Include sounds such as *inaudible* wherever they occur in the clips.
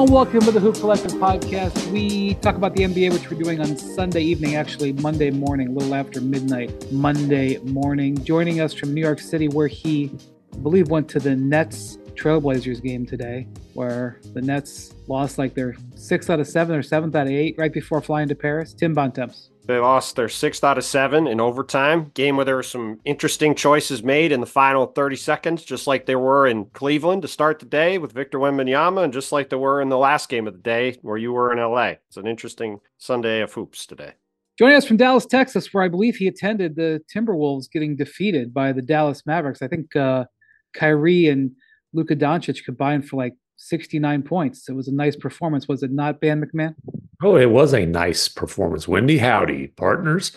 And welcome to the Hoop Collective podcast. We talk about the NBA, which we're doing on Sunday evening, actually Monday morning, a little after midnight, Monday morning. Joining us from New York City, where he, I believe, went to the Nets Trailblazers game today, where the Nets lost like their sixth out of seven or seventh out of eight right before flying to Paris. Tim Bontemps. They lost their sixth out of seven in overtime. Game where there were some interesting choices made in the final 30 seconds, just like there were in Cleveland to start the day with Victor Wembanyama, and just like there were in the last game of the day where you were in LA. It's an interesting Sunday of hoops today. Joining us from Dallas, Texas, where I believe he attended the Timberwolves getting defeated by the Dallas Mavericks. I think uh, Kyrie and Luka Doncic combined for like 69 points. It was a nice performance, was it not, Ban MacMahon? Oh, it was a nice performance. Wendy Howdy, partners.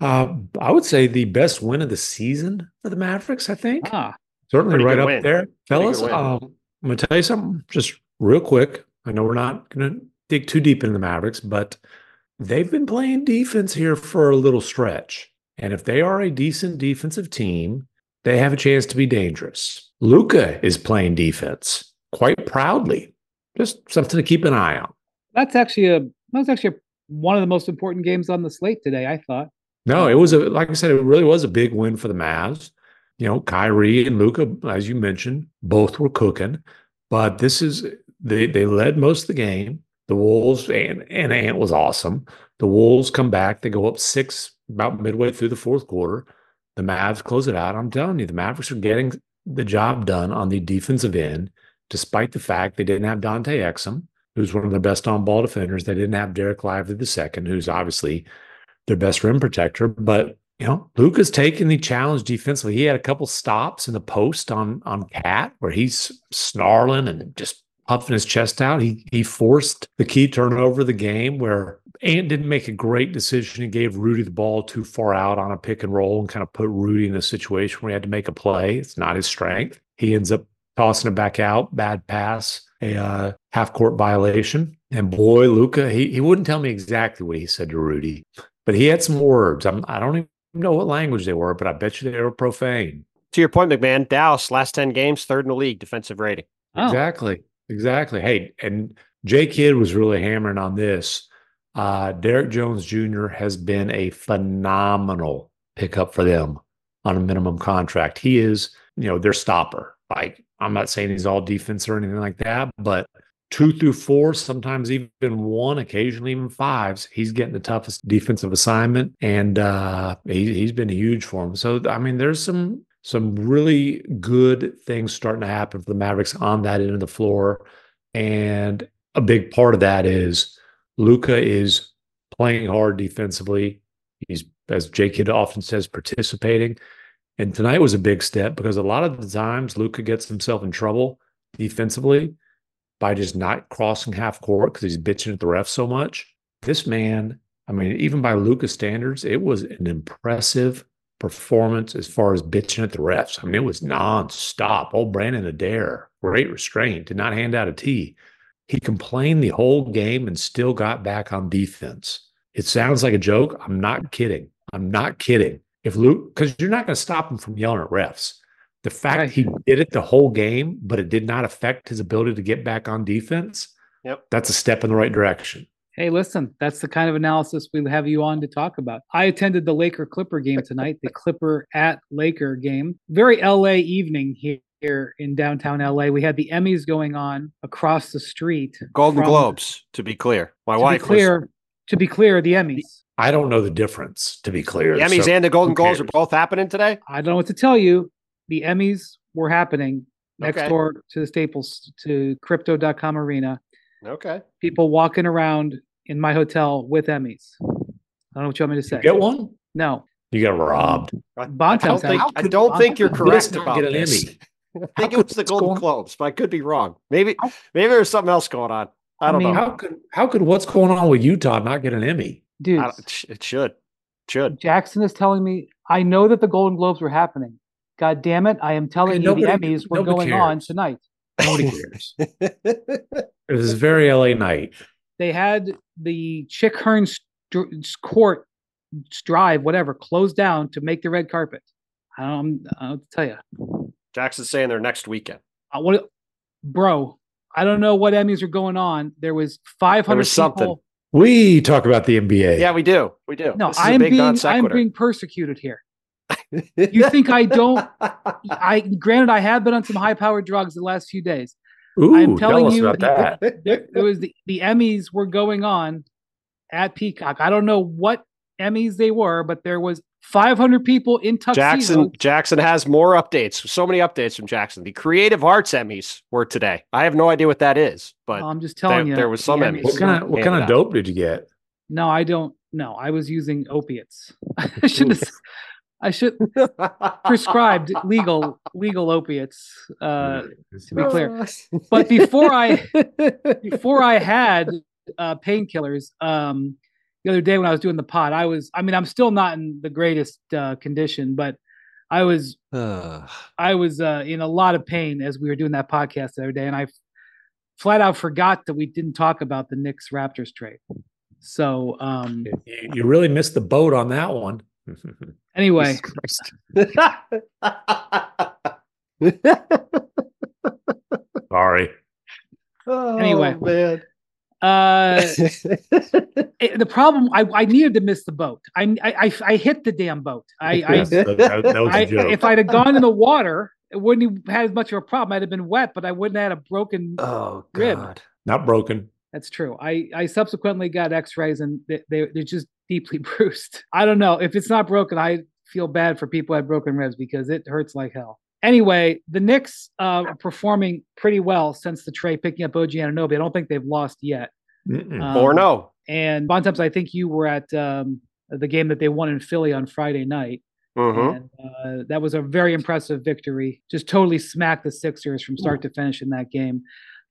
Uh, I would say the best win of the season for the Mavericks, I think. Ah, Certainly right up win. there. Fellas, um, I'm going to tell you something just real quick. I know we're not going to dig too deep into the Mavericks, but they've been playing defense here for a little stretch. And if they are a decent defensive team, they have a chance to be dangerous. Luka is playing defense quite proudly. Just something to keep an eye on. that's actually a that was actually one of the most important games on the slate today. I thought. No, it was a like I said, it really was a big win for the Mavs. You know, Kyrie and Luka, as you mentioned, both were cooking, but this is they they led most of the game. The Wolves and and Ant was awesome. The Wolves come back, they go up six about midway through the fourth quarter. The Mavs close it out. I'm telling you, the Mavericks are getting the job done on the defensive end, despite the fact they didn't have Dante Exum, who's one of their best on-ball defenders. They didn't have Dereck Lively II, who's obviously their best rim protector. But you know, Luka's taking the challenge defensively. He had a couple stops in the post on on KAT where he's snarling and just puffing his chest out. He he forced the key turnover of the game where Ant didn't make a great decision. He gave Rudy the ball too far out on a pick and roll and kind of put Rudy in a situation where he had to make a play. It's not his strength. He ends up tossing it back out, bad pass, a uh, half court violation. And boy, Luka, he he wouldn't tell me exactly what he said to Rudy, but he had some words. I'm, I don't even know what language they were, but I bet you they were profane. To your point, MacMahon, Dallas, last 10 games, third in the league defensive rating. Oh, Exactly. Exactly. Hey, and Jay Kidd was really hammering on this. Uh, Derrick Jones Jr. has been a phenomenal pickup for them on a minimum contract. He is, you know, their stopper. Like, I'm not saying he's all defense or anything like that, but two through four, sometimes even one, occasionally even fives, he's getting the toughest defensive assignment, and uh, he, he's been huge for him. So, I mean, there's some some really good things starting to happen for the Mavericks on that end of the floor. And a big part of that is Luka is playing hard defensively. He's, as Jake Kidd often says, participating. And tonight was a big step because a lot of the times Luka gets himself in trouble defensively by just not crossing half court because he's bitching at the ref so much. This man, I mean, even by Luka standards, it was an impressive performance as far as bitching at the refs. I mean, it was nonstop. Old Brandon Adair, great restraint, did not hand out a tee. He complained the whole game and still got back on defense. It sounds like a joke. I'm not kidding. I'm not kidding. If Luke, because you're not going to stop him from yelling at refs. The fact Right. he did it the whole game, but it did not affect his ability to get back on defense. Yep. That's a step in the right direction. Hey, listen, that's the kind of analysis we have you on to talk about. I attended the Laker Clipper game tonight, the Clipper at Laker game. Very LA evening here. Here in downtown LA, we had the Emmys going on across the street. Golden from- Globes, to be clear. My To be wife was clear, to be clear, the Emmys. I don't know the difference, to be clear. The Emmys So and the Golden who Globes are both happening today. I don't know what to tell you. The Emmys were happening next Okay. door to the Staples to Crypto.com Arena. Okay. People walking around in my hotel with Emmys. I don't know what you want me to say. Get one? No, You got robbed. I, I don't think. I don't think you're correct about get an this. Emmy. *laughs* I think How it was the Golden what's Globes, but I could be wrong. Maybe maybe there's something else going on. I I don't mean, know. How could how could what's going on with Utah not get an Emmy? Dude. It sh- it should. Should. Jackson is telling me I know that the Golden Globes were happening. God damn it! I am telling Okay, you the Emmys were nobody going on tonight. Nobody *laughs* cares. it was very LA night. They had the Chick Hearn st- court drive, whatever, closed down to make the red carpet. I don't, I don't know to tell you. Jackson's saying they're next weekend. I want, bro. I don't know what Emmys are going on. There was 500 was something. people. We talk about the NBA. Yeah, we do. We do. No, This is a I'm big being I'm being persecuted here. You think I don't? I granted I have been on some high powered drugs the last few days. Ooh, I'm telling tell us you, about that. There, there was the, the Emmys were going on at Peacock. I don't know what Emmys they were, but there was 500 people in tuxedos. Jackson Jackson has more updates. So many updates from Jackson. The Creative Arts Emmys were today. I have no idea what that is, but I'm just telling there- you, there was some Emmys Emmys. What kind of what kind handed of out. dope did you get? No, I don't. No, I was using opiates. *laughs* I should have. I should prescribed legal legal opiates. Uh, to be clear. but before I *laughs* before I had uh, painkillers, um, the other day when I was doing the pod, I was. I mean, I'm still not in the greatest uh, condition, but I was I was uh, in a lot of pain as we were doing that podcast the other day, and I flat out forgot that we didn't talk about the Knicks Raptors trade. So um, You, you really missed the boat on that one. *laughs* anyway, *laughs* Sorry. *laughs* Anyway. Oh, man. Uh, *laughs* it- the problem I, I needed to miss the boat. I I, I, I hit the damn boat. I, Yes, I, that, that- that was I a joke. if I'd have gone in the water, it wouldn't have had as much of a problem. I'd have been wet, but I wouldn't have had a broken. oh Rib. God. Not broken. That's true. I I subsequently got X-rays and they, they they're just deeply *laughs* bruised. I don't know if it's not broken. I feel bad for people who had broken ribs because it hurts like hell. Anyway, the Knicks uh, are performing pretty well since the trade picking up OG Anunoby. I don't think they've lost yet. Um, or no. And Bontemps, I think you were at um, the game that they won in Philly on Friday night. Mhm. And uh, that was a very impressive victory. Just totally smacked the Sixers from start to finish in that game.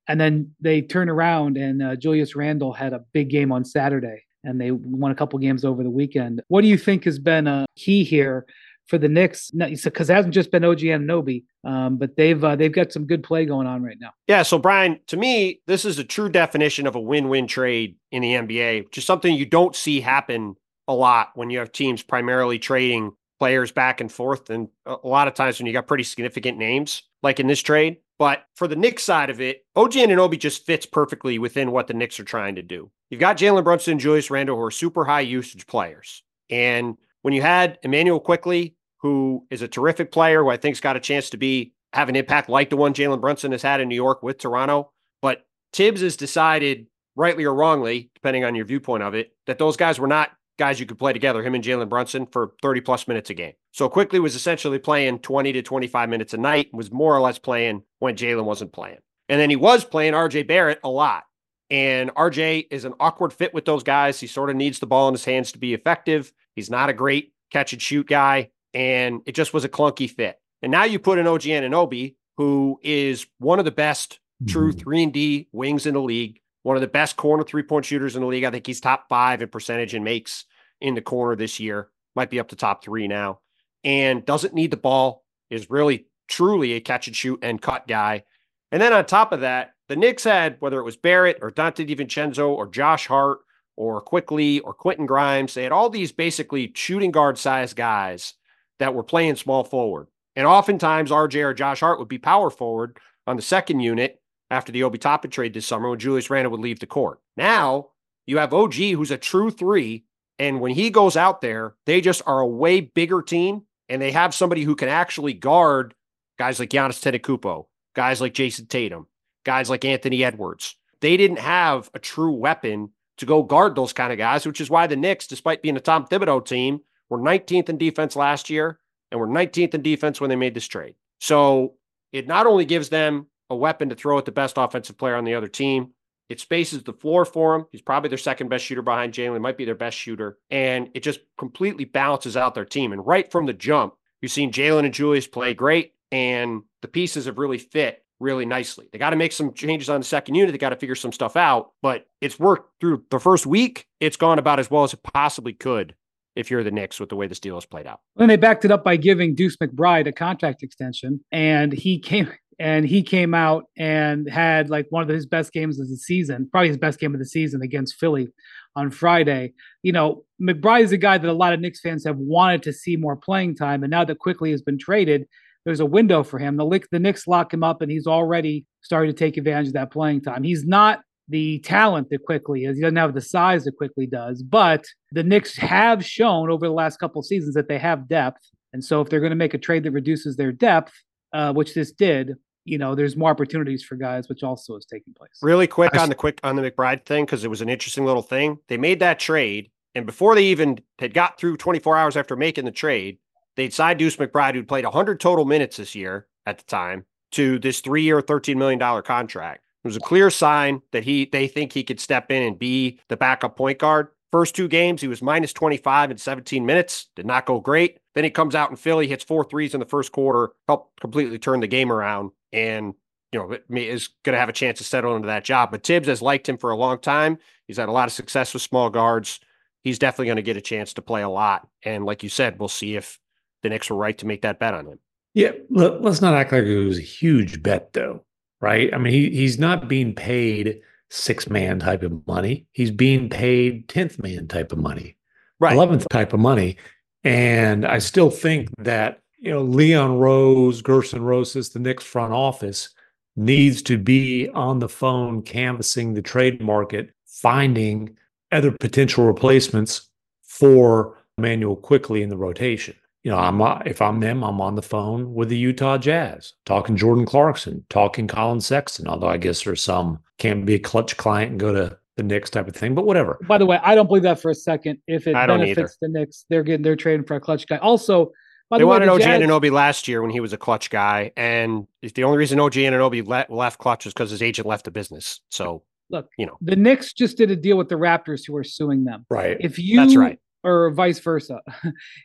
And then they turn around, and uh, Julius Randle had a big game on Saturday, and they won a couple games over the weekend. What do you think has been a key here for the Knicks? Because it hasn't just been OG Anunoby, um, but they've uh, they've got some good play going on right now. Yeah, so Brian, to me, this is a true definition of a win-win trade in the NBA, which is something you don't see happen a lot when you have teams primarily trading players back and forth, and a lot of times when you got pretty significant names, like in this trade. But for the Knicks side of it, OG Anunoby just fits perfectly within what the Knicks are trying to do. You've got Jalen Brunson and Julius Randle, who are super high usage players. And when you had Immanuel Quickley, who is a terrific player, who I think's got a chance to be have an impact like the one Jalen Brunson has had in New York with Toronto. But Thibs has decided, rightly or wrongly, depending on your viewpoint of it, that those guys were not guys you could play together, him and Jalen Brunson, for 30 plus minutes a game. So Quickley was essentially playing 20 to 25 minutes a night, was more or less playing when Jalen wasn't playing. And then he was playing RJ Barrett a lot. And RJ is an awkward fit with those guys. He sort of needs the ball in his hands to be effective. He's not a great catch and shoot guy. And it just was a clunky fit. And now you put in OG Anunoby, who is one of the best true Mhm. 3 and D wings in the league, one of the best corner three point shooters in the league. I think he's top five in percentage and makes in the corner this year, might be up to top three now, and doesn't need the ball, is really truly a catch and shoot and cut guy. And then on top of that, the Knicks had, whether it was Barrett or Donte DiVincenzo or Josh Hart or Quickley or Quentin Grimes, they had all these basically shooting guard size guys that were playing small forward. And oftentimes RJ or Josh Hart would be power forward on the second unit after the Obi Toppin trade this summer when Julius Randle would leave the court. Now you have OG, who's a true three. And when he goes out there, they just are a way bigger team. And they have somebody who can actually guard guys like Giannis Antetokounmpo, guys like Jayson Tatum, guys like Anthony Edwards. They didn't have a true weapon to go guard those kind of guys, which is why the Knicks, despite being a Tom Thibodeau team, were 19th in defense last year and were 19th in defense when they made this trade. So it not only gives them a weapon to throw at the best offensive player on the other team, it spaces the floor for him. He's probably their second best shooter behind Jalen, might be their best shooter. And it just completely balances out their team. And right from the jump, you've seen Jalen and Julius play great, and the pieces have really fit really nicely. They got to make some changes on the second unit. They got to figure some stuff out, but it's worked through the first week. It's gone about as well as it possibly could if you're the Knicks with the way this deal has played out. Then they backed it up by giving Deuce McBride a contract extension, and he came and he came out and had like one of his best games of the season, probably his best game of the season against Philly on Friday. You know, McBride is a guy that a lot of Knicks fans have wanted to see more playing time, and now that Quickley has been traded, there's a window for him. The the Knicks lock him up, and he's already starting to take advantage of that playing time. He's not the talent that Quickley is. He doesn't have the size that Quickley does, but the Knicks have shown over the last couple seasons that they have depth. And so if they're going to make a trade that reduces their depth, uh, which this did, you know, there's more opportunities for guys, which also is taking place. Really quick on the quick on the McBride thing because it was an interesting little thing. They made that trade, and before they even had got through 24 hours after making the trade, they'd signed Deuce McBride, who'd played 100 total minutes this year at the time, to this three-year, 13 million dollar contract. It was a clear sign that he they think he could step in and be the backup point guard. First two games, he was minus 25 in 17 minutes. Did not go great. Then he comes out in Philly, hits four threes in the first quarter, helped completely turn the game around, and you know is going to have a chance to settle into that job. But Thibs has liked him for a long time. He's had a lot of success with small guards. He's definitely going to get a chance to play a lot. And like you said, we'll see if the Knicks were right to make that bet on him. Yeah, let's not act like it was a huge bet, though, right? I mean, he he's not being paid six man type of money. He's being paid tenth man type of money, right? Eleventh type of money. And I still think that, you know, Leon Rose, Gersson Rosas, the Knicks front office needs to be on the phone canvassing the trade market, finding other potential replacements for Immanuel Quickley in the rotation. You know, I'm uh, if I'm them, I'm on the phone with the Utah Jazz, talking Jordan Clarkson, talking Collin Sexton. Although I guess there's some can't be a Klutch client and go to the Knicks type of thing, but whatever. By the way, I don't believe that for a second. If it benefits the Knicks, they're getting they're trading for a Klutch guy. Also, by they the wanted way, the OG Jazz... Anunoby last year when he was a Klutch guy, and the only reason OG Anunoby le- left Klutch was because his agent left the business. So look, you know, the Knicks just did a deal with the Raptors who are suing them. Right. If you that's right, or vice versa, *laughs*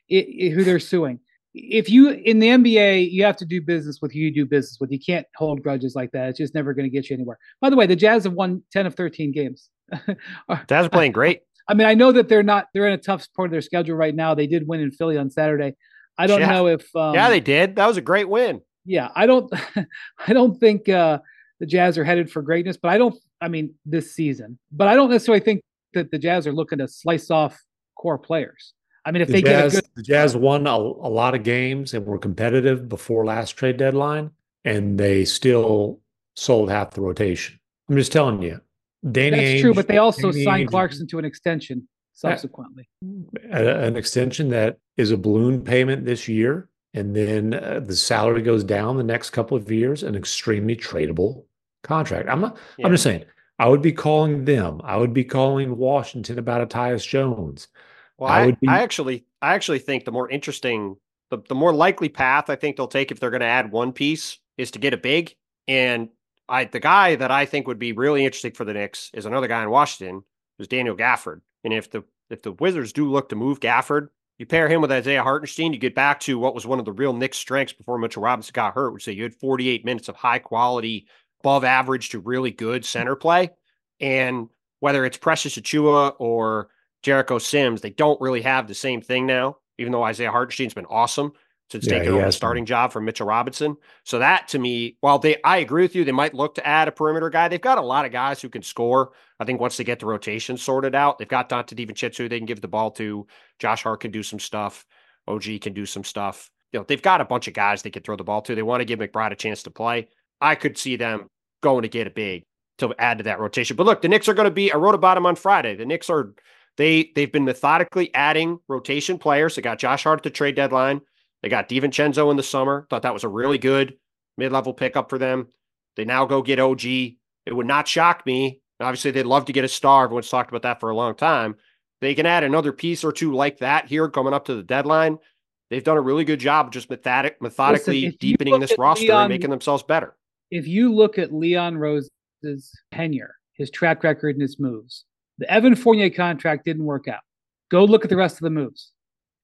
it, it, who they're suing. If you in the NBA, you have to do business with who you do business with. You can't hold grudges like that. It's just never going to get you anywhere. By the way, the Jazz have won ten of thirteen games. *laughs* Jazz are playing great. *laughs* I mean, I know that they're not. They're in a tough part of their schedule right now. They did win in Philly on Saturday. I don't yeah. know if. Um, yeah, they did. That was a great win. Yeah, I don't. I don't think uh, the Jazz are headed for greatness, but I don't. I mean, this season, but I don't necessarily think that the Jazz are looking to slice off core players. I mean, if the they Jazz, get good, the Jazz won a, a lot of games and were competitive before last trade deadline, and they still sold half the rotation. I'm just telling you, Danny. That's Ainge, true, but they also Danny signed Ainge, Clarkson to an extension subsequently. an extension that is a balloon payment this year, and then uh, the salary goes down the next couple of years. An extremely tradable contract. I'm not. Yeah. I'm just saying. I would be calling them. I would be calling Washington about a Tyus Jones. Well, I, I, be, I actually, I actually think the more interesting, the, the more likely path I think they'll take if they're going to add one piece is to get a big. And I, the guy that I think would be really interesting for the Knicks is another guy in Washington, who's Daniel Gafford. And if the if the Wizards do look to move Gafford, you pair him with Isaiah Hartenstein, you get back to what was one of the real Knicks' strengths before Mitchell Robinson got hurt, which is you had 48 minutes of high quality, above average to really good center play. And whether it's Precious Achiuwa or Jericho Sims, they don't really have the same thing now, even though Isaiah Hartenstein's been awesome since yeah, taking over the starting job from Mitchell Robinson. So that to me, while they I agree with you, they might look to add a perimeter guy. They've got a lot of guys who can score. I think once they get the rotation sorted out, they've got Donte DiVincenzo they can give the ball to. Josh Hart can do some stuff. OG can do some stuff. You know, they've got a bunch of guys they can throw the ball to. They want to give McBride a chance to play. I could see them going to get a big to add to that rotation. But look, the Knicks are going to be I wrote about them on Friday. The Knicks are they they've been methodically adding rotation players. They got Josh Hart at the trade deadline. They got DiVincenzo in the summer. Thought that was a really good mid-level pickup for them. They now go get OG. It would not shock me. Obviously, they'd love to get a star. Everyone's talked about that for a long time. They can add another piece or two like that here coming up to the deadline. They've done a really good job just methodic, methodically Listen, deepening this roster Leon, and making themselves better. If you look at Leon Rose's tenure, his track record, and his moves, the Evan Fournier contract didn't work out. Go look at the rest of the moves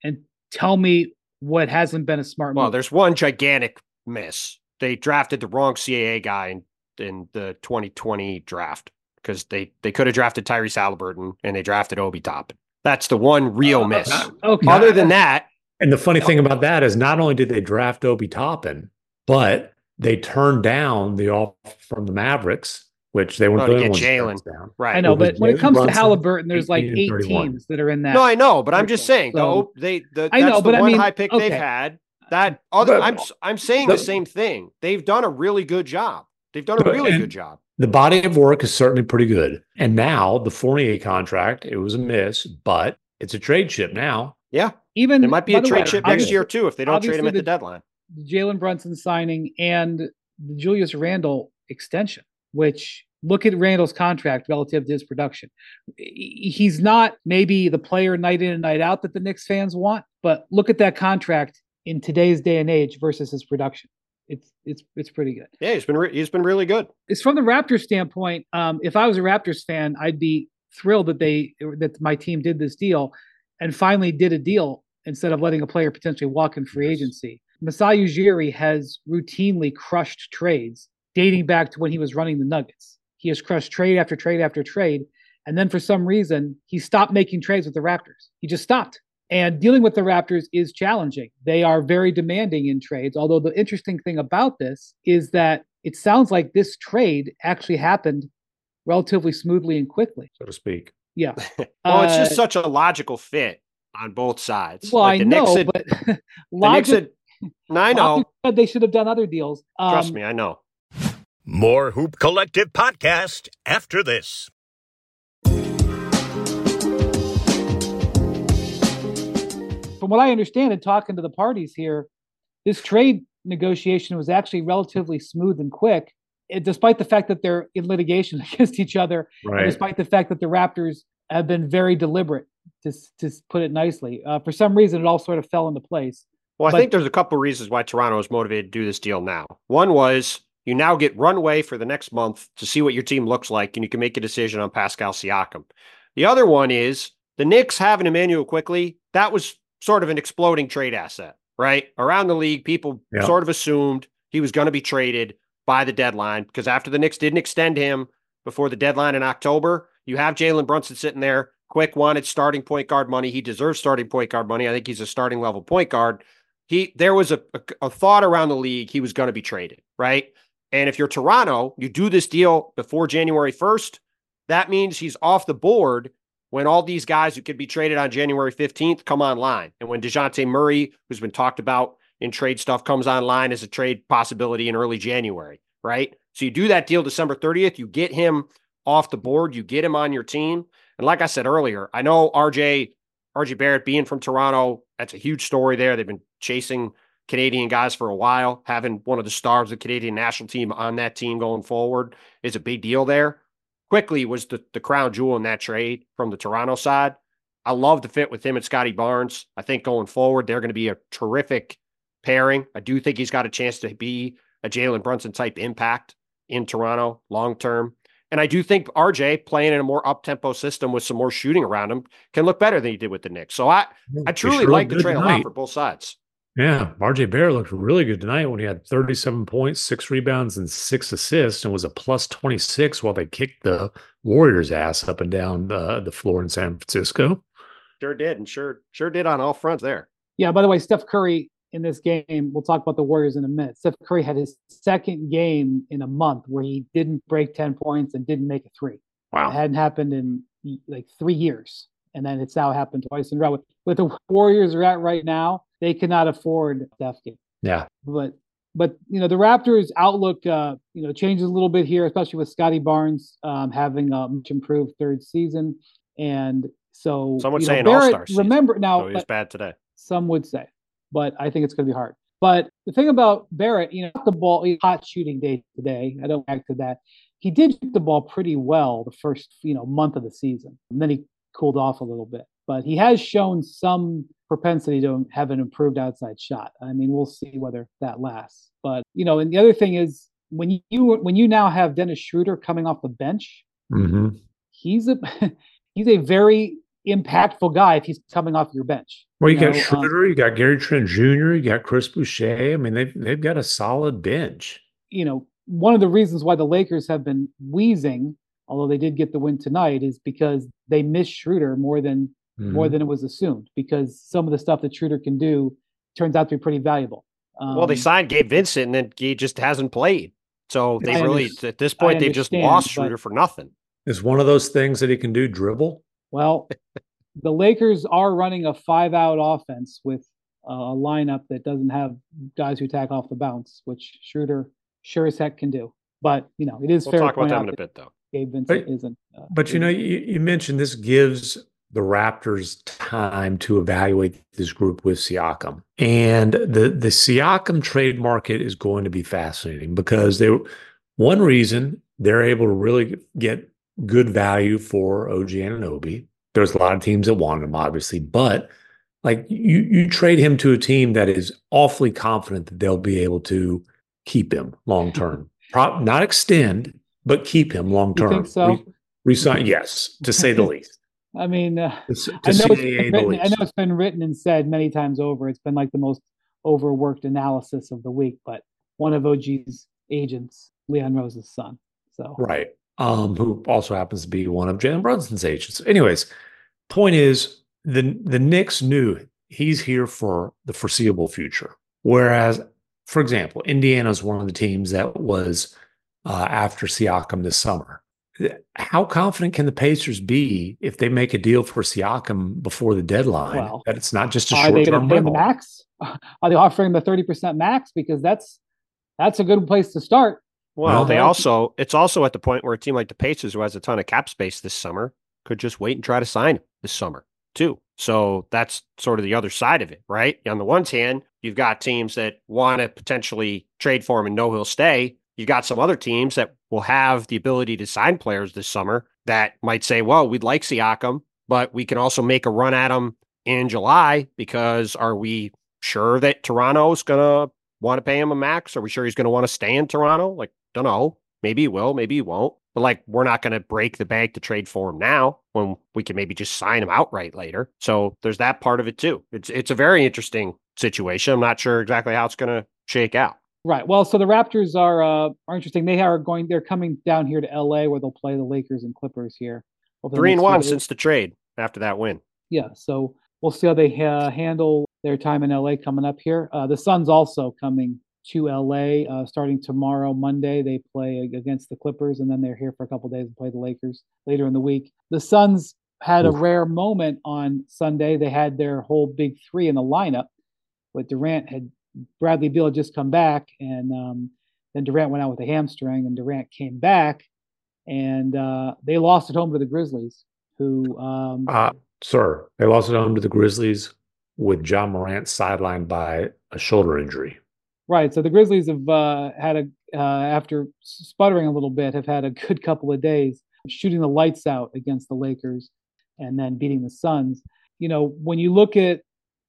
and tell me what hasn't been a smart well, move. Well, there's one gigantic miss. They drafted the wrong CAA guy in, in the 2020 draft because they, they could have drafted Tyrese Haliburton and they drafted Obi Toppin. That's the one real uh, miss. Okay. Other than that. And the funny thing about that is not only did they draft Obi Toppin, but they turned down the offer from the Mavericks which they weren't going to get Jalen. Right. I know, but when it comes Brunson, to Haliburton, there's like eight teams that are in that. No, I know, but I'm just saying, so, the, they, the, I know, but the I mean, high pick okay. they've had. that other, I'm I'm saying the same thing. They've done a really good job. They've done a really good job. The body of work is certainly pretty good. And now the Fournier contract, it was a miss, but it's a trade ship now. Yeah. Even it might be a trade way, ship next year too if they don't trade him at the, the deadline. Jalen Brunson signing and the Julius Randle extension, which look at Randle's contract relative to his production. He's not maybe the player night in and night out that the Knicks fans want, but look at that contract in today's day and age versus his production. It's it's it's pretty good. Yeah, he's been re- he's been really good. It's from the Raptors standpoint. Um, if I was a Raptors fan, I'd be thrilled that they that my team did this deal and finally did a deal instead of letting a player potentially walk in free agency. Masai Ujiri has routinely crushed trades dating back to when he was running the Nuggets. He has crushed trade after trade after trade. And then for some reason, he stopped making trades with the Raptors. He just stopped. And dealing with the Raptors is challenging. They are very demanding in trades. Although the interesting thing about this is that it sounds like this trade actually happened relatively smoothly and quickly, so to speak. Yeah. *laughs* well, it's just uh, such a logical fit on both sides. Well, like I know, had, but *laughs* logic, had, I know. They should have done other deals. Um, Trust me, I know. More Hoop Collective podcast after this. From what I understand and talking to the parties here, this trade negotiation was actually relatively smooth and quick, despite the fact that they're in litigation *laughs* against each other, right. despite the fact that the Raptors have been very deliberate, to, to put it nicely. Uh, for some reason, it all sort of fell into place. Well, I but, think there's a couple of reasons why Toronto is motivated to do this deal now. One was you now get runway for the next month to see what your team looks like, and you can make a decision on Pascal Siakam. The other one is the Knicks having Immanuel Quickley. That was sort of an exploding trade asset, right? Around the league, people yeah. sort of assumed he was going to be traded by the deadline because after the Knicks didn't extend him before the deadline in October, you have Jalen Brunson sitting there. Quick wanted starting point guard money. He deserves starting point guard money. I think he's a starting level point guard he there was a, a, a thought around the league he was going to be traded, right? And if you're Toronto, you do this deal before January 1st, that means he's off the board when all these guys who could be traded on January 15th come online. And when DeJounte Murray, who's been talked about in trade stuff, comes online as a trade possibility in early January, right? So you do that deal December 30th, you get him off the board, you get him on your team. And like I said earlier, I know RJ RJ Barrett being from Toronto, that's a huge story there. They've been chasing Canadian guys for a while. Having one of the stars of the Canadian national team on that team going forward is a big deal there. Quickley was the, the crown jewel in that trade from the Toronto side. I love the fit with him and Scottie Barnes. I think going forward, they're going to be a terrific pairing. I do think he's got a chance to be a Jalen Brunson type impact in Toronto long term. And I do think RJ playing in a more up tempo system with some more shooting around him can look better than he did with the Knicks. So I, I truly sure like the trade a lot for both sides. Yeah, RJ Barrett looked really good tonight when he had 37 points, six rebounds, and six assists, and was a plus 26 while they kicked the Warriors' ass up and down the, the floor in San Francisco. Sure did, and sure sure did on all fronts there. Yeah. By the way, Steph Curry in this game, we'll talk about the Warriors in a minute. Steph Curry had his second game in a month where he didn't break 10 points and didn't make a three. Wow. It hadn't happened in like three years. And then it's now happened twice in a row. With, with the Warriors are at right now, they cannot afford Steph. Yeah. But but you know the Raptors' outlook uh, you know changes a little bit here, especially with Scottie Barnes um, having a much improved third season, and so some would say know, an All Star. Remember now, so he was bad today. Some would say but I think it's going to be hard. But the thing about Barrett, you know, the ball, hot shooting day today. I don't back to that. He did shoot the ball pretty well the first, you know, month of the season, and then he cooled off a little bit. But he has shown some propensity to have an improved outside shot. I mean, we'll see whether that lasts. But you know, and the other thing is when you when you now have Dennis Schroeder coming off the bench, mm-hmm. he's a *laughs* he's a very impactful guy if he's coming off your bench. Well, you, you got know, um, Schroeder, um, you got Gary Trent Jr., you got Chris Boucher. I mean, they've they've got a solid bench. You know, one of the reasons why the Lakers have been wheezing, although they did get the win tonight, is because they miss Schroeder more than mm-hmm. more than it was assumed. Because some of the stuff that Schroeder can do turns out to be pretty valuable. Um, well, they um, signed Gabe Vincent, and then he just hasn't played. So they I really, at this point, they've just lost Schroeder for nothing. Is one of those things that he can do dribble? Well, the Lakers are running a five out offense with a lineup that doesn't have guys who attack off the bounce, which Schroeder sure as heck can do. But you know, it is We'll fair talk to about point them in a bit, though. Gabe Vincent But- isn't. Uh, But you know, isn't- you, you mentioned this gives the Raptors time to evaluate this group with Siakam. And the the Siakam trade market is going to be fascinating because they one reason they're able to really get good value for OG Anunoby. There's a lot of teams that want him, obviously, but like you you trade him to a team that is awfully confident that they'll be able to keep him long term. Pro- not extend, but keep him long you term. think so? Resign, yes, to say the *laughs* least. I mean, uh, To, to I know, written, I know it's been written and said many times over. It's been like the most overworked analysis of the week, but one of OG's agents, Leon Rose's son. So Right. Um, who also happens to be one of Jalen Brunson's agents. Anyways, point is the the Knicks knew he's here for the foreseeable future. Whereas, for example, Indiana is one of the teams that was uh, after Siakam this summer. How confident can the Pacers be if they make a deal for Siakam before the deadline Well, that it's not just a short they going term to pay him the rental? max? *laughs* Are they offering the thirty percent max? Because that's that's a good place to start. Well, Well, they I- also it's also at the point where a team like the Pacers, who has a ton of cap space this summer, could just wait and try to sign him this summer too. So that's sort of the other side of it, right? On the one hand, you've got teams that want to potentially trade for him and know he'll stay. You've got some other teams that will have the ability to sign players this summer that might say, well, we'd like Siakam, but we can also make a run at him in July because are we sure that Toronto's going to want to pay him a max? Are we sure he's going to want to stay in Toronto? Like, don't know. Maybe he will, maybe he won't. But like, we're not going to break the bank to trade for him now when we can maybe just sign him outright later. So there's that part of it too. It's it's a very interesting situation. I'm not sure exactly how it's going to shake out. Right. Well, so the Raptors are uh, are interesting. They are going. They're coming down here to LA where they'll play the Lakers and Clippers here. Three and one since the trade after that win. yeah so we'll see how they uh, handle their time in la coming up here uh, the suns also coming to la uh, starting tomorrow monday they play against the clippers and then they're here for a couple days and play the lakers later in the week the suns had a rare moment on sunday they had their whole big three in the lineup but durant had bradley beal had just come back and um, then durant went out with a hamstring and durant came back and uh, they lost at home to the grizzlies who um, Uh, sir, they lost at home to the Grizzlies with Ja Morant sidelined by a shoulder injury. Right. So the Grizzlies have uh, had a uh, after sputtering a little bit, have had a good couple of days shooting the lights out against the Lakers, and then beating the Suns. You know, when you look at,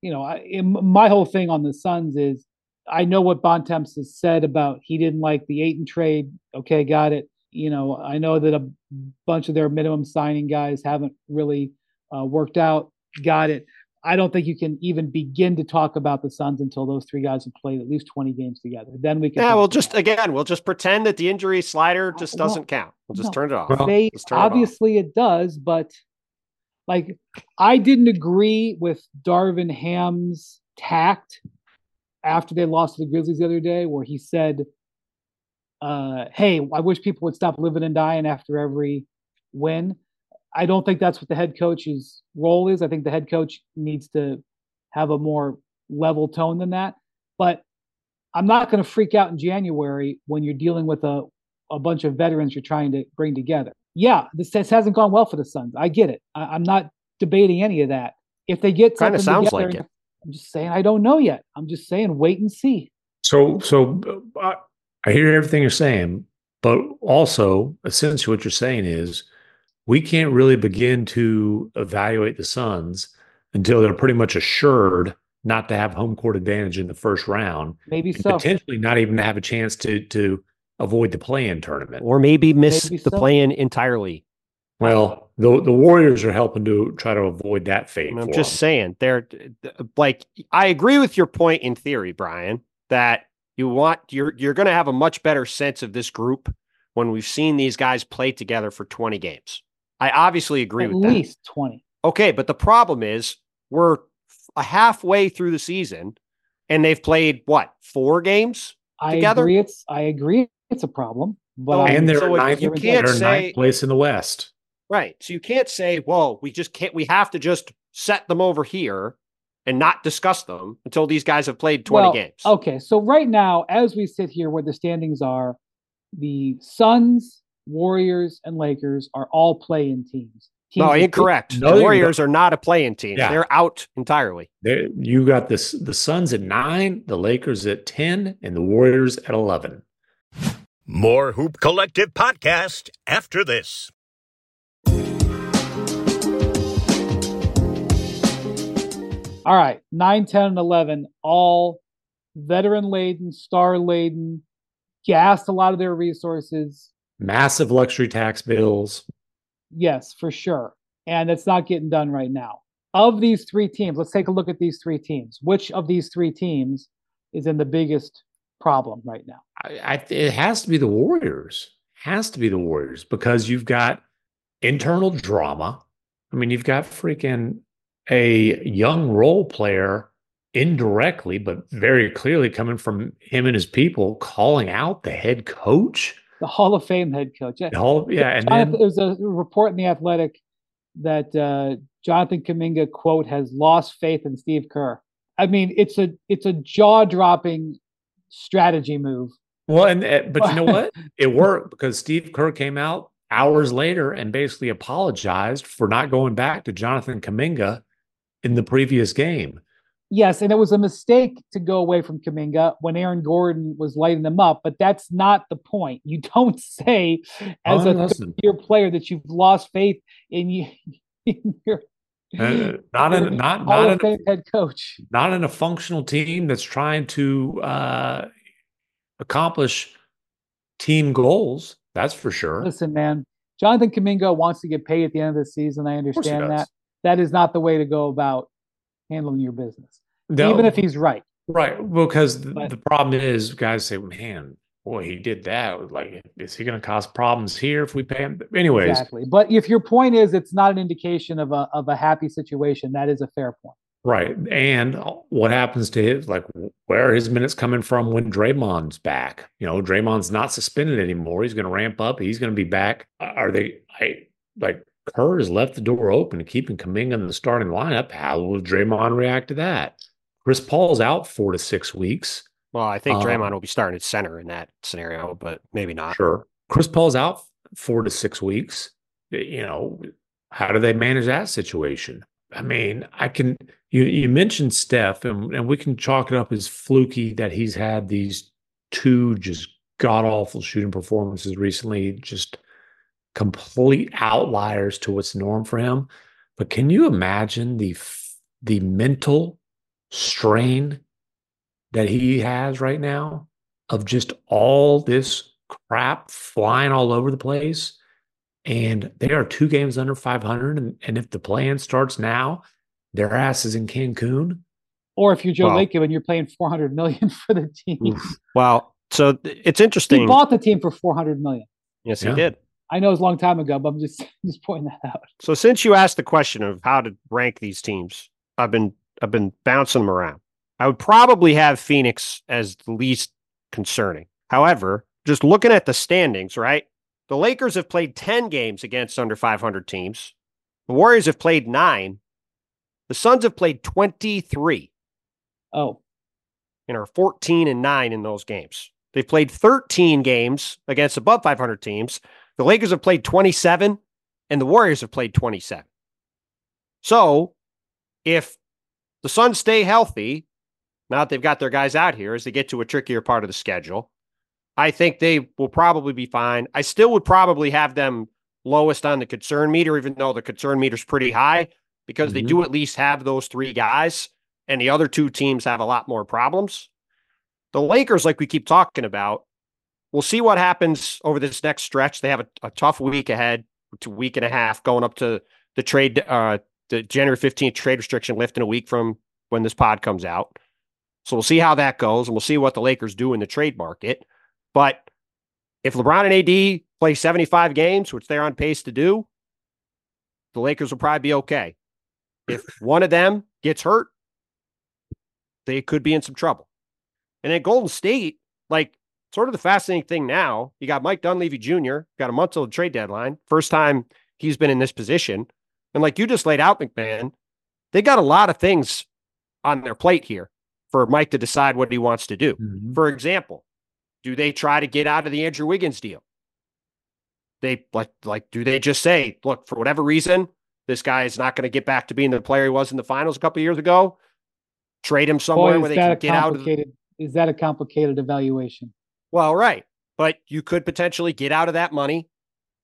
you know, I, my whole thing on the Suns is, I know what Bontemps has said about he didn't like the Ayton trade. Okay, got it. You know, I know that a bunch of their minimum signing guys haven't really uh, worked out. Got it. I don't think you can even begin to talk about the Suns until those three guys have played at least 20 games together. Then we can. Yeah, we'll just it. again, we'll just pretend that the injury slider just doesn't count. We'll just no. turn it off. They it off. obviously it does, but like I didn't agree with Darvin Ham's tact after they lost to the Grizzlies the other day, where he said, uh, "Hey, I wish people would stop living and dying after every win." I don't think that's what the head coach's role is. I think the head coach needs to have a more level tone than that. But I'm not going to freak out in January when you're dealing with a a bunch of veterans you're trying to bring together. Yeah, this, this hasn't gone well for the Suns. I get it. I, I'm not debating any of that. If they get Kinda something sounds together, like it. I'm just saying I don't know yet. I'm just saying wait and see. So, so uh, I hear everything you're saying, but also essentially what you're saying is we can't really begin to evaluate the Suns until they're pretty much assured not to have home court advantage in the first round, Maybe and so. potentially not even to have a chance to to avoid the play-in tournament. Or maybe miss Maybe the so. plan entirely. Well, the the Warriors are helping to try to avoid that fate. I'm for just them. saying, they're like I agree with your point in theory, Brian, that you want you're you're going to have a much better sense of this group when we've seen these guys play together for 20 games. I obviously agree At with that. At least 20. Okay, but the problem is we're a halfway through the season and they've played what, 4 games? I Together? agree. It's I agree. It's a problem. But oh, I'm- and they're So ninth, you they're can't ninth say- place in the West. Right. So you can't say, well, we just can't, we have to just set them over here and not discuss them until these guys have played 20 Well, games. Okay, so right now, as we sit here where the standings are, the Suns, Warriors, and Lakers are all playing teams. no, Teams with- incorrect. No, the Warriors are not a play-in team. Yeah. They're out entirely. There, you got this the Suns at nine, the Lakers at 10, and the Warriors at 11. More Hoop Collective podcast after this. All right, 9, 10, and 11, all veteran laden, star laden, gassed a lot of their resources. Massive luxury tax bills. Yes, for sure. And it's not getting done right now. Of these three teams, let's take a look at these three teams. Which of these three teams is in the biggest problem right now? I, I, it has to be the Warriors. Has to be the Warriors because you've got internal drama. I mean, you've got freaking a young role player indirectly, but very clearly coming from him and his people calling out the head coach. The Hall of Fame head coach. Yeah, whole, yeah, and Jonathan, then there was a report in the Athletic that uh, Jonathan Kuminga quote has lost faith in Steve Kerr. I mean, it's a it's a jaw dropping strategy move. Well, and uh, but you know *laughs* what? It worked because Steve Kerr came out hours later and basically apologized for not going back to Jonathan Kuminga in the previous game. Yes, and it was a mistake to go away from Kuminga when Aaron Gordon was lighting them up, but that's not the point. You don't *laughs* say as Oh, a year player that you've lost faith in you *laughs* in your Uh, not in not not in, Fame head coach. not in a functional team that's trying to uh, accomplish team goals. That's for sure. Listen, man, Jonathan Kuminga wants to get paid at the end of the season. I Of course he understand that. That is not the way to go about handling your business, No, even if he's right. right, because But- the problem is guys say, "Man, boy, he did that. Like, is he going to cause problems here if we pay him?" Anyways, Exactly. But if your point is it's not an indication of a of a happy situation, that is a fair point. Right. And uh, what happens to his, like, where are his minutes coming from when Draymond's back? You know, Draymond's not suspended anymore. He's going to ramp up. He's going to be back. Are they, I, like, Kerr has left the door open to keeping Kuminga in the starting lineup. How will Draymond react to that? Chris Paul's out four to six weeks. Well, I think Um, Draymond will be starting at center in that scenario, but maybe not. Sure. Chris Paul's out four to six weeks. You know, how do they manage that situation? I mean, I can you you mentioned Steph and, and we can chalk it up as fluky that he's had these two just god awful shooting performances recently, just complete outliers to what's norm for him. But can you imagine the the mental strain that he has right now of just all this crap flying all over the place? And they are two games under 500. And, and if the plan starts now, their ass is in Cancun. Or if you're Joe Wow. Lacob and you're paying 400 million *laughs* for the team, Wow. So th- it's he interesting. bought the team for 400 million. yes, Yeah. he did. I know it's a long time ago, but I'm just *laughs* just pointing that out. So since you asked the question of how to rank these teams, I've been I've been bouncing them around. I would probably have Phoenix as the least concerning. However, just looking at the standings, right? The Lakers have played 10 games against under 500 teams. The Warriors have played 9. The Suns have played 23 Oh, and are 14 and 9 in those games. They've played 13 games against above 500 teams. The Lakers have played 27 and the Warriors have played 27. So, if the Suns stay healthy, now that they've got their guys out here as they get to a trickier part of the schedule, I think they will probably be fine. I still would probably have them lowest on the concern meter, even though the concern meter's pretty high, because they Mhm. do at least have those three guys, and the other two teams have a lot more problems. The Lakers, like we keep talking about, we'll see what happens over this next stretch. They have a, a tough week ahead, to week and a half, going up to the trade, uh, the January 15th trade restriction lift in a week from when this pod comes out. So we'll see how that goes, and we'll see what the Lakers do in the trade market. But if LeBron and AD play 75 games, which they're on pace to do, the Lakers will probably be okay. If one of them gets hurt, they could be in some trouble. And then Golden State, like sort of the fascinating thing now, you got Mike Dunleavy Jr., got a month till the trade deadline. First time he's been in this position. And like you just laid out, MacMahon, they got a lot of things on their plate here for Mike to decide what he wants to do. Mhm. For example, do they try to get out of the Andrew Wiggins deal? They like like do they just say, look, for whatever reason, this guy is not going to get back to being the player he was in the finals a couple years ago? Trade him somewhere Boy, where they can get out of the. Is that a complicated evaluation? well, right. But you could potentially get out of that money,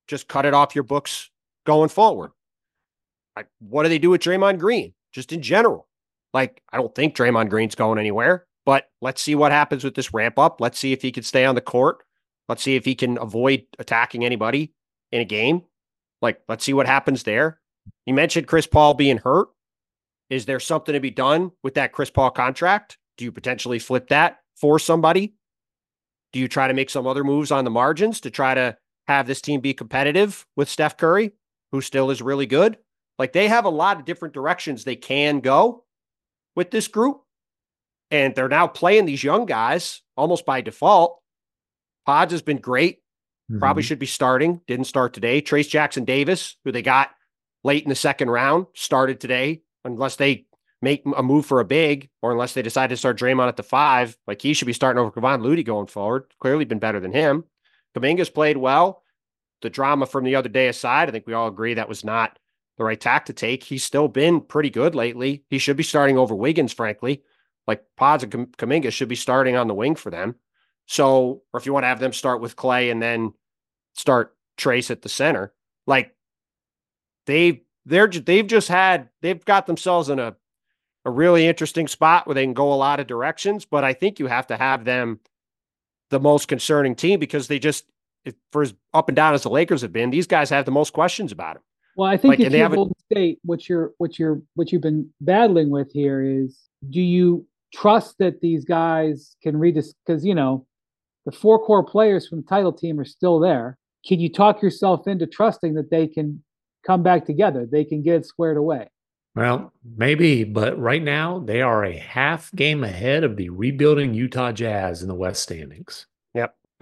just cut it off your books going forward. Like, what do they do with Draymond Green? Just in general. Like, I don't think Draymond Green's going anywhere, but let's see what happens with this ramp up. Let's see if he can stay on the court. Let's see if he can avoid attacking anybody in a game. Like, let's see what happens there. You mentioned Chris Paul being hurt. Is there something to be done with that Chris Paul contract? Do you potentially flip that for somebody? Do you try to make some other moves on the margins to try to have this team be competitive with Steph Curry, who still is really good? Like they have a lot of different directions they can go with this group. And they're now playing these young guys almost by default. Pods has been great. Probably Mhm. should be starting. Didn't start today. Trayce Jackson Davis, who they got late in the second round, started today, unless they make a move for a big or unless they decide to start Draymond at the five. Like he should be starting over Kevon Looney going forward. Clearly been better than him. Kuminga's played well. The drama from the other day aside, I think we all agree that was not the right tack to take. He's still been pretty good lately. He should be starting over Wiggins, frankly. Like Pods and Kam- Kuminga should be starting on the wing for them. So, or if you want to have them start with Clay and then start Trayce at the center, like they they're they've just had they've got themselves in a a really interesting spot where they can go a lot of directions. But I think you have to have them the most concerning team because they just for as up and down as the Lakers have been, these guys have the most questions about them. Well, I think Like, if you're haven't- Golden State, what you're what you're what you've been battling with here is do you trust that these guys can read this because you know the four core players from the title team are still there. Can you talk yourself into trusting that they can come back together? They can get it squared away. Well, maybe, but right now they are a half game ahead of the rebuilding Utah Jazz in the West standings.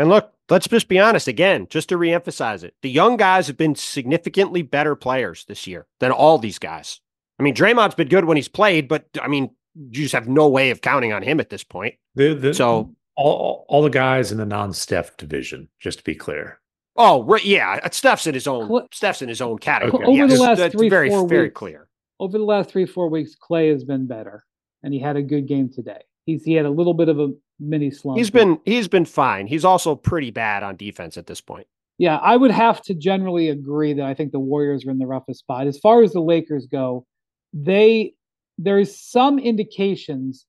And look, let's just be honest again, just to reemphasize it. The young guys have been significantly better players this year than all these guys. I mean, Draymond's been good when he's played, but I mean, you just have no way of counting on him at this point. The, the, So- all, all, all the guys in the non-Steph division, just to be clear. Oh, right, yeah, uh, Steph's in his own. Cl- Steph's in his own category. Over the last that's three, very, four very weeks, clear. Over the last three four weeks, Clay has been better, and he had a good game today. He's he had a little bit of a mini slump. He's been he's been fine. He's also pretty bad on defense at this point. Yeah, I would have to generally agree that I think the Warriors are in the roughest spot. As far as the Lakers go, they there's some indications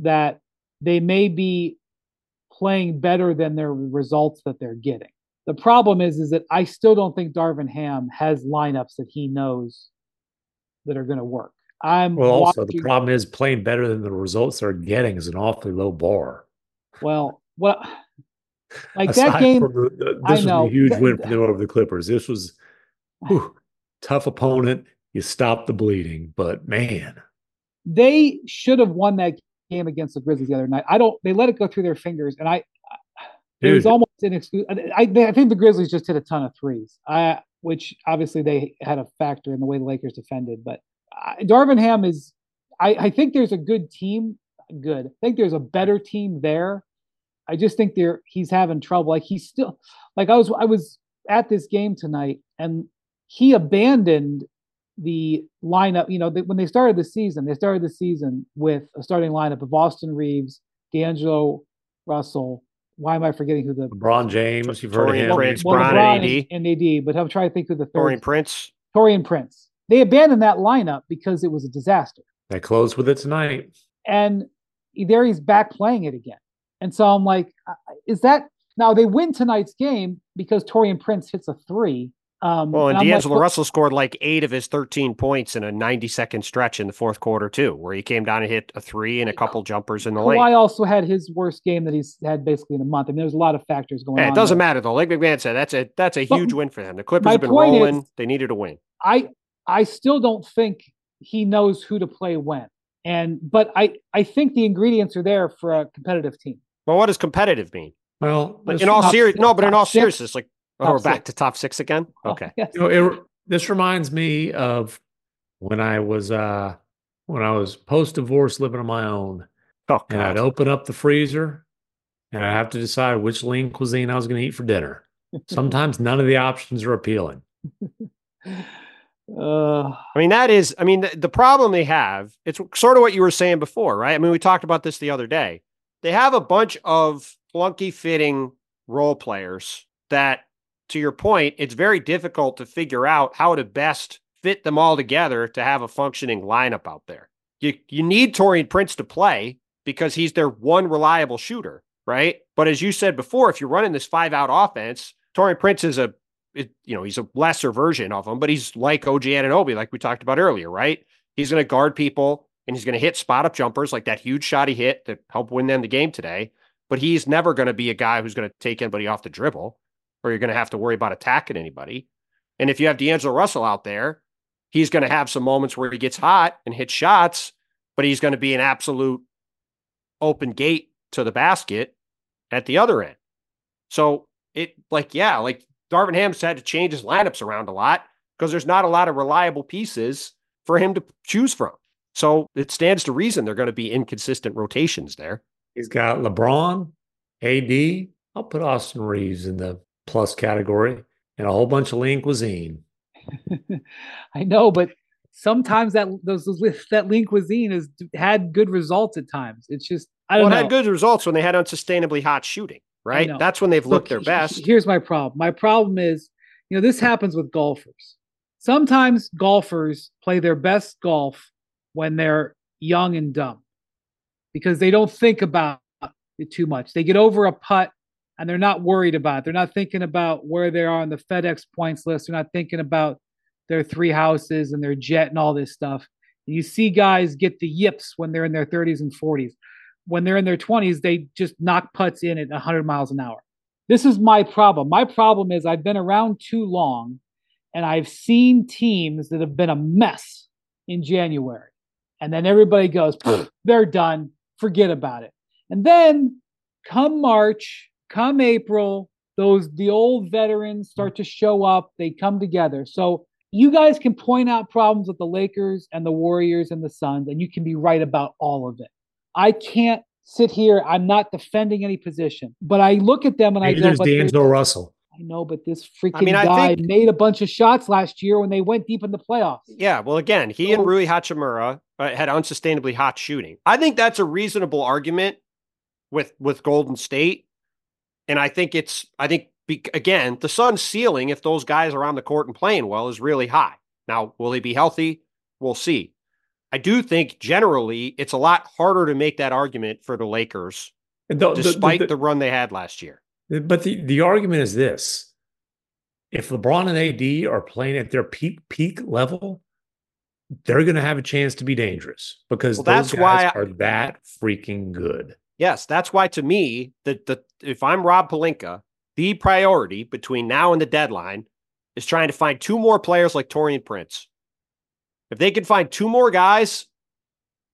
that they may be playing better than their results that they're getting. The problem is is that I still don't think Darvin Ham has lineups that he knows that are going to work. I'm Well, also the problem is playing better than the results they're getting is an awfully low bar. well, what like Aside that game the- the- I this was know. a huge win for them over the Clippers. This was whew, tough opponent. You stop the bleeding, but man, they should have won that game against the Grizzlies the other night. I don't. They let it go through their fingers, and I. It was Dude. almost inexcusable. I, I, I think the Grizzlies just hit a ton of threes, I, which obviously they had a factor in the way the Lakers defended. But Darvin Ham is. I, I think there's a good team. Good. I think there's a better team there. I just think they're he's having trouble. Like he's still like I was I was at this game tonight and he abandoned the lineup. You know, they, when they started the season, they started the season with a starting lineup of Austin Reaves, D'Angelo Russell. Why am I forgetting who the LeBron James, you've heard of Torian him. Prince, well, Bron LeBron AD. and, and AD, but I'm trying to think who the third. Dorian Prince. Taurean Prince. They abandoned that lineup because it was a disaster. They closed with it tonight. and there he's back playing it again. And so I'm like, uh, is that now they win tonight's game because Taurean Prince hits a three. Um, Well, and I'm like, D'Angelo Russell scored like eight of his 13 points in a 90 second stretch in the fourth quarter, too, where he came down and hit a three and a couple jumpers in the lane. Kawhi also had his worst game that he's had basically in a month. I mean, there's a lot of factors going Yeah, on. it doesn't there. matter though. Like MacMahon said, that's a that's a But huge win for them. The Clippers have been point is- rolling. they needed a win. I I still don't think he knows who to play when. And but I I think the ingredients are there for a competitive team. Well, what does competitive mean? Well, in all top serious, no, but in all seriousness, like oh, we're back six. to top six again. Oh, Okay, yes. you know, it, this reminds me of when I was uh when I was post divorce living on my own, Oh, and I'd open up the freezer and I'd have to decide which lean cuisine I was going to eat for dinner. *laughs* Sometimes none of the options are appealing. *laughs* Uh, I mean, that is, I mean, the, the problem they have, it's sort of what you were saying before, right? I mean, we talked about this the other day. They have a bunch of clunky fitting role players that, to your point, it's very difficult to figure out how to best fit them all together to have a functioning lineup out there. You, you need Taurean Prince to play because he's their one reliable shooter, right? But as you said before, if you're running this five out offense, Taurean Prince is a it, you know, he's a lesser version of him, but he's like OG Anunoby, like we talked about earlier, right? He's going to guard people and he's going to hit spot up jumpers like that huge shot he hit that helped win them the game today. But he's never going to be a guy who's going to take anybody off the dribble or you're going to have to worry about attacking anybody. And if you have D'Angelo Russell out there, he's going to have some moments where he gets hot and hits shots, but he's going to be an absolute open gate to the basket at the other end. So it like, yeah, like Darvin Ham's had to change his lineups around a lot because there's not a lot of reliable pieces for him to choose from. So it stands to reason they're going to be inconsistent rotations there. He's got LeBron, AD. I'll put Austin Reaves in the plus category and a whole bunch of lean cuisine. *laughs* I know, but sometimes that those, those *laughs* that lean cuisine has had good results at times. It's just I don't well, know. it had good results when they had unsustainably hot shooting, right? That's when they've looked their best. Here's my problem. My problem is, you know, this happens with golfers. Sometimes golfers play their best golf when they're young and dumb because they don't think about it too much. They get over a putt and they're not worried about it. They're not thinking about where they are on the FedEx points list. They're not thinking about their three houses and their jet and all this stuff. You see guys get the yips when they're in their 30s and 40s. When they're in their 20s, they just knock putts in at 100 miles an hour. This is my problem. My problem is I've been around too long and I've seen teams that have been a mess in January. And then everybody goes, *sighs* they're done. Forget about it. And then come March, come April, those the old veterans start to show up. They come together. So you guys can point out problems with the Lakers and the Warriors and the Suns, and you can be right about all of it. I can't sit here. I'm not defending any position, but I look at them and Maybe I go, there's but they're- D'Angelo Russell. I know, but this freaking mean, I guy think- made a bunch of shots last year when they went deep in the playoffs. Yeah, well, again, he So- and Rui Hachimura uh, had unsustainably hot shooting. I think that's a reasonable argument with with Golden State, and I think it's I think be, again the Suns' ceiling if those guys are on the court and playing well is really high. Now, will he be healthy? We'll see. I do think generally it's a lot harder to make that argument for the Lakers, the- the- despite the- the run they had last year. But the, the argument is this if LeBron and AD are playing at their peak peak level, they're going to have a chance to be dangerous because Well, those that's guys why I- are that freaking good. Yes, that's why to me, the the if I'm Rob Pelinka, the priority between now and the deadline is trying to find two more players like Taurean Prince. If they can find two more guys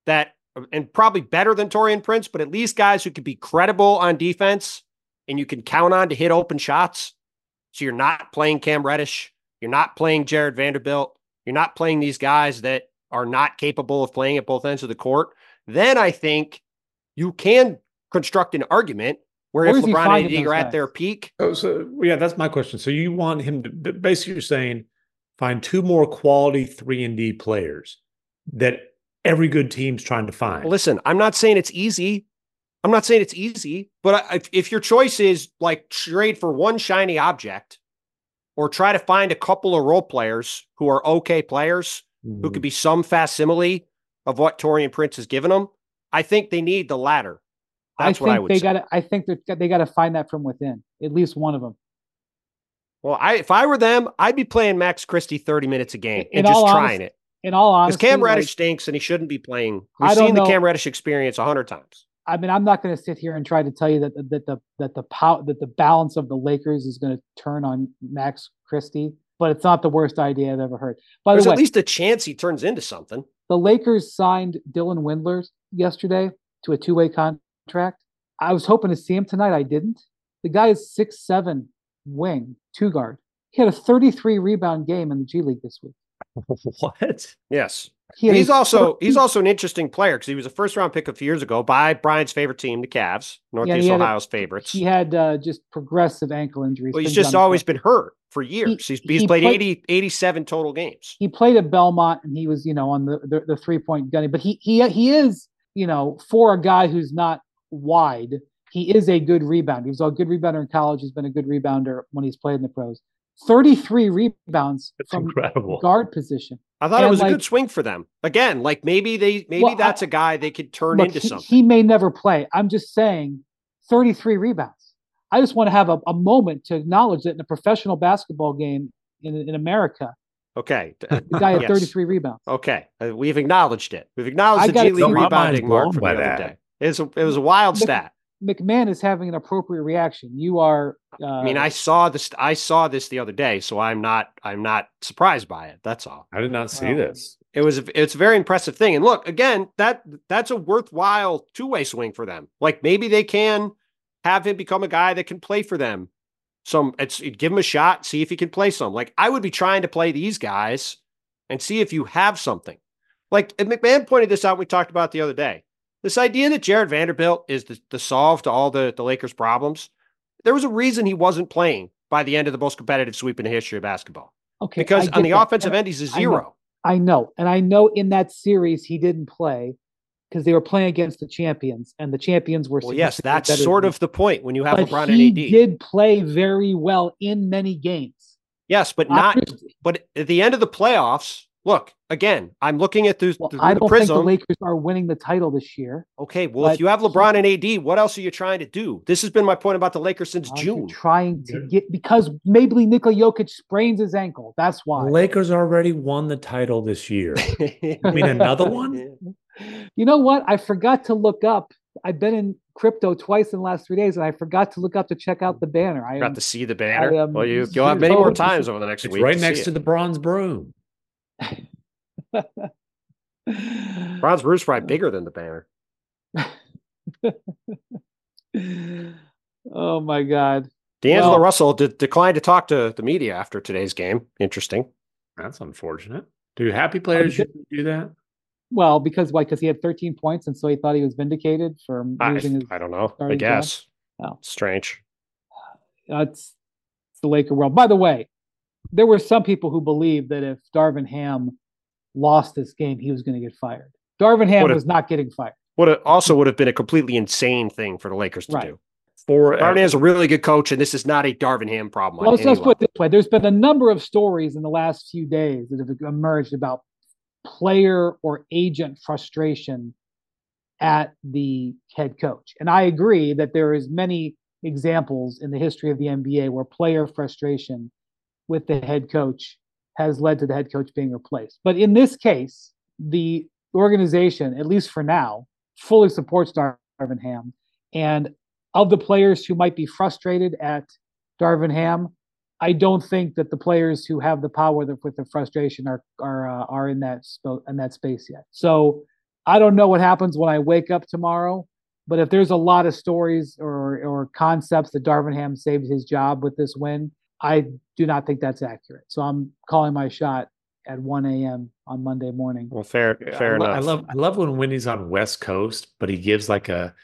that and probably better than Taurean Prince, but at least guys who can be credible on defense and you can count on to hit open shots. So you're not playing Cam Reddish, you're not playing Jared Vanderbilt, you're not playing these guys that are not capable of playing at both ends of the court. Then I think you can construct an argument where Where if LeBron and AD those are at their peak, Oh, so yeah, that's my question. So you want him to basically you're saying find two more quality three and D players that every good team's trying to find. listen, I'm not saying it's easy. I'm not saying it's easy, but if, if your choice is like trade for one shiny object or try to find a couple of role players who are okay players who mm-hmm. could be some facsimile of what Taurean Prince has given them, I think they need the latter. That's I think what I would they say. got to. I think they got to find that from within. At least one of them. Well, I if I were them, I'd be playing Max Christie 30 minutes a game In and just trying honesty, it. In all honesty, Because Cam Reddish like, stinks and he shouldn't be playing. We've seen the know. Cam Reddish experience a hundred times. I mean, I'm not going to sit here and try to tell you that that the that the pow- that the balance of the Lakers is going to turn on Max Christie, but it's not the worst idea I've ever heard. By There's the way, at least a chance he turns into something. the Lakers signed Dylan Windler yesterday to a two-way contract. I was hoping to see him tonight. I didn't. The guy is six seven wing, two guard. He had a 33 rebound game in the G League this week. *laughs* what? Yes. He he's a also 30 he's also an interesting player because he was a first round pick a few years ago by Brian's favorite team, the Cavs, Northeast had a- Ohio's favorites. He had uh, just progressive ankle injuries. well, he's just on- always been hurt for years. he's he's he played, played- 80, 87 total games. he played at Belmont and he was, you know, on the the, the three point gunny. But he he he is, you know, for a guy who's not wide, he is a good rebounder. He was a good rebounder in college. He's been a good rebounder when he's played in the pros. Thirty three rebounds That's from incredible. guard position. I thought it And, was a good swing for them. Again, like maybe they maybe Well, that's a guy they could turn Look, into he, something. he may never play. I'm just saying, thirty three rebounds. I just want to have a, a moment to acknowledge that in a professional basketball game in in America, okay. the guy had *laughs* Yes. thirty three rebounds. Okay. Uh, we've acknowledged it. We've acknowledged I the G League see- My mind's rebounding mark blown from by the other that. day. It's a, it was a wild Look- stat. MacMahon is having an appropriate reaction. You are. Uh, I mean, I saw this. I saw this the other day, so I'm not. I'm not surprised by it. That's all. I did not see Wow. this. It was. It's a very impressive thing. And look, again, that that's a worthwhile two way swing for them. Like maybe they can have him become a guy that can play for them. Some. It's give him a shot. See if he can play some. Like I would be trying to play these guys and see if you have something. Like MacMahon pointed this out. We talked about the other day. This idea that Jared Vanderbilt is the, the solve to all the, the Lakers' problems. There was a reason he wasn't playing by the end of the most competitive sweep in the history of basketball. okay, Because on the that. offensive And end, he's a I know. zero. I know, and I know in that series he didn't play because they were playing against the champions, and the champions were. Well, yes, that's sort of the point when you have But LeBron he and AD. He did play very well in many games. yes, but not. But at the end of the playoffs, look again. I'm looking at the, well, the, I don't think the. Lakers are winning the title this year. okay, well, if you have LeBron and AD, what else are you trying to do? This has been my point about the Lakers since Aren't you June. trying to get because maybe Nikola Jokic sprains his ankle. That's why The. Lakers already won the title this year. I mean, another *laughs* one? You know what? I forgot to look up. I've been in crypto twice in the last three days, and I forgot to look up to check out the banner. I Got to see the banner. am well, you, you'll have many more times over the next It's week. right to next see to it. the bronze broom. *laughs* *laughs* Bronze Bruce probably bigger than the banner. *laughs* oh my god. D'Angelo Well- Russell de- declined to talk to the media after today's game. Interesting. That's unfortunate. Do happy players good. do that? Well, because why? Because he had 13 points, and so he thought he was vindicated for I, his. I don't know. I guess. Oh. Strange. Uh, it's, it's the Laker world. By the way, there were some people who believed that if Darvin Ham lost this game, he was going to get fired. Darvin Ham was not getting fired. What it also would have been a completely insane thing for the Lakers to Right. do. For Darvin is a really good coach, and this is not a Darvin Ham problem. Well, let's, let's put it this way: there's been a number of stories in the last few days that have emerged about player or agent frustration at the head coach, and I agree that there is many examples in the history of the NBA where player frustration with the head coach has led to the head coach being replaced. But in this case, the organization, at least for now, fully supports Darvin Ham, and of the players who might be frustrated at Darvin Ham, I don't think that the players who have the power with the frustration are are uh, are in that sp- in that space yet. So I don't know what happens when I wake up tomorrow. But if there's a lot of stories or or concepts that Darvin Ham saved his job with this win, I do not think that's accurate. So I'm calling my shot at 1 a.m. on Monday morning. Well, fair, fair I, lo- enough. I love I love when Windy's on West Coast, but he gives like a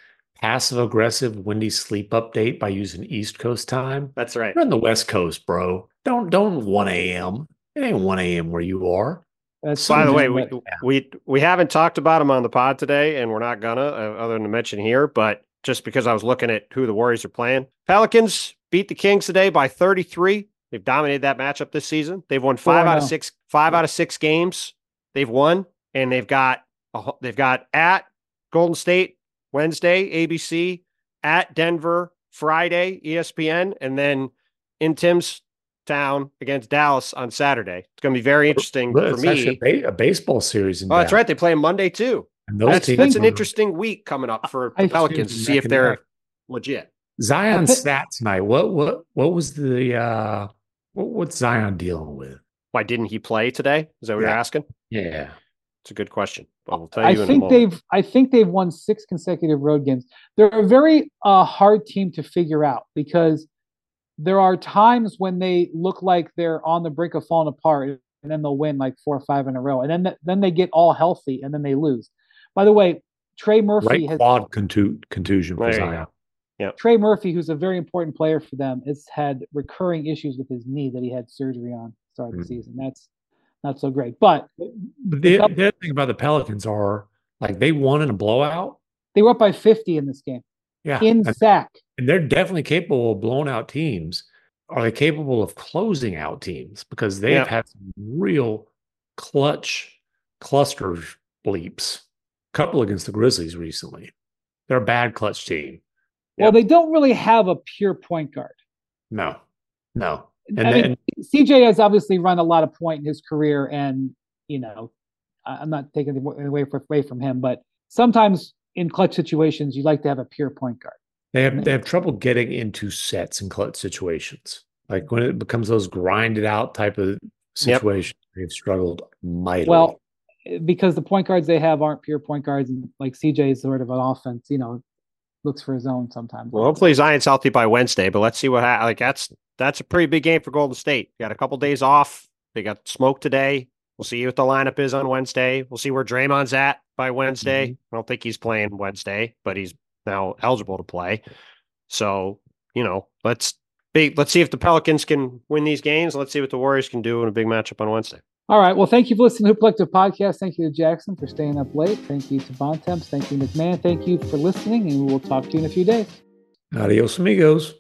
passive aggressive Wendy sleep update by using East Coast time. That's right. You're on the West Coast, bro. Don't don't 1 a.m. It ain't 1 a.m. where you are. That's By the way, we, but- we we haven't talked about him on the pod today, and we're not gonna, uh, other than to mention here. But just because I was looking at who the Warriors are playing, Pelicans beat the Kings today by 33. They've dominated that matchup this season. They've won five out of oh. six, five out of six games. They've won, and they've got a, they've got at Golden State Wednesday, ABC, at Denver Friday, ESPN, and then in Tim's town against Dallas on Saturday. It's going to be very interesting But for me. a, ba- a baseball series. In Oh, that's right. They play Monday too. And those That's, teams that's an are- interesting week coming up for I- the Pelicans to see if they're neck. legit. Zion I thi- stat tonight. What what what was the uh what, what's Zion dealing with? Why didn't he play today? Is that what you're asking? Yeah. It's a good question. But we'll tell I you in think moment. they've I think they've won six consecutive road games. They're a very uh, hard team to figure out because there are times when they look like they're on the brink of falling apart. and then they'll win like four or five in a row, and then then they get all healthy, and then they lose. By the way, Trey Murphy right has quad contu- contusion for There you Zion. Trey Murphy, who's a very important player for them, has had recurring issues with his knee that he had surgery on start of the Mhm. season. That's not so great. But But the, Pel- the other thing about the Pelicans are like they won in a blowout. they were up by 50 in this game Yeah. in and- sack. and they're definitely capable of blowing out teams. Are they capable of closing out teams? Because they've had some real clutch cluster bleeps. couple against the Grizzlies recently. They're a bad clutch team. Well, they don't really have a pure point guard. No, no. And I then mean, CJ has obviously run a lot of point in his career, and you know, I'm not taking it away from, away from him, but sometimes in clutch situations, you like to have a pure point guard. they have they have trouble getting into sets in clutch situations. Like when it becomes those grinded out type of situations, they've struggled mightily. Well, because the point guards they have aren't pure point guards, and like CJ is sort of an offense, you know, looks for his own sometimes. Well, hopefully Zion's healthy by Wednesday, but let's see what ha- like that's that's a pretty big game for Golden State. Got a couple days off. They got smoke today. We'll see what the lineup is on Wednesday. We'll see where Draymond's at by Wednesday. Mm-hmm. I don't think he's playing Wednesday, but he's now eligible to play. So, you know, let's be let's see if the Pelicans can win these games. Let's see what the Warriors can do in a big matchup on Wednesday. All right. Well, thank you for listening to Hoop Collective Podcast. Thank you to Jackson for staying up late. Thank you to Bontemps. Thank you, MacMahon. Thank you for listening, and we will talk to you in a few days. Adios, amigos.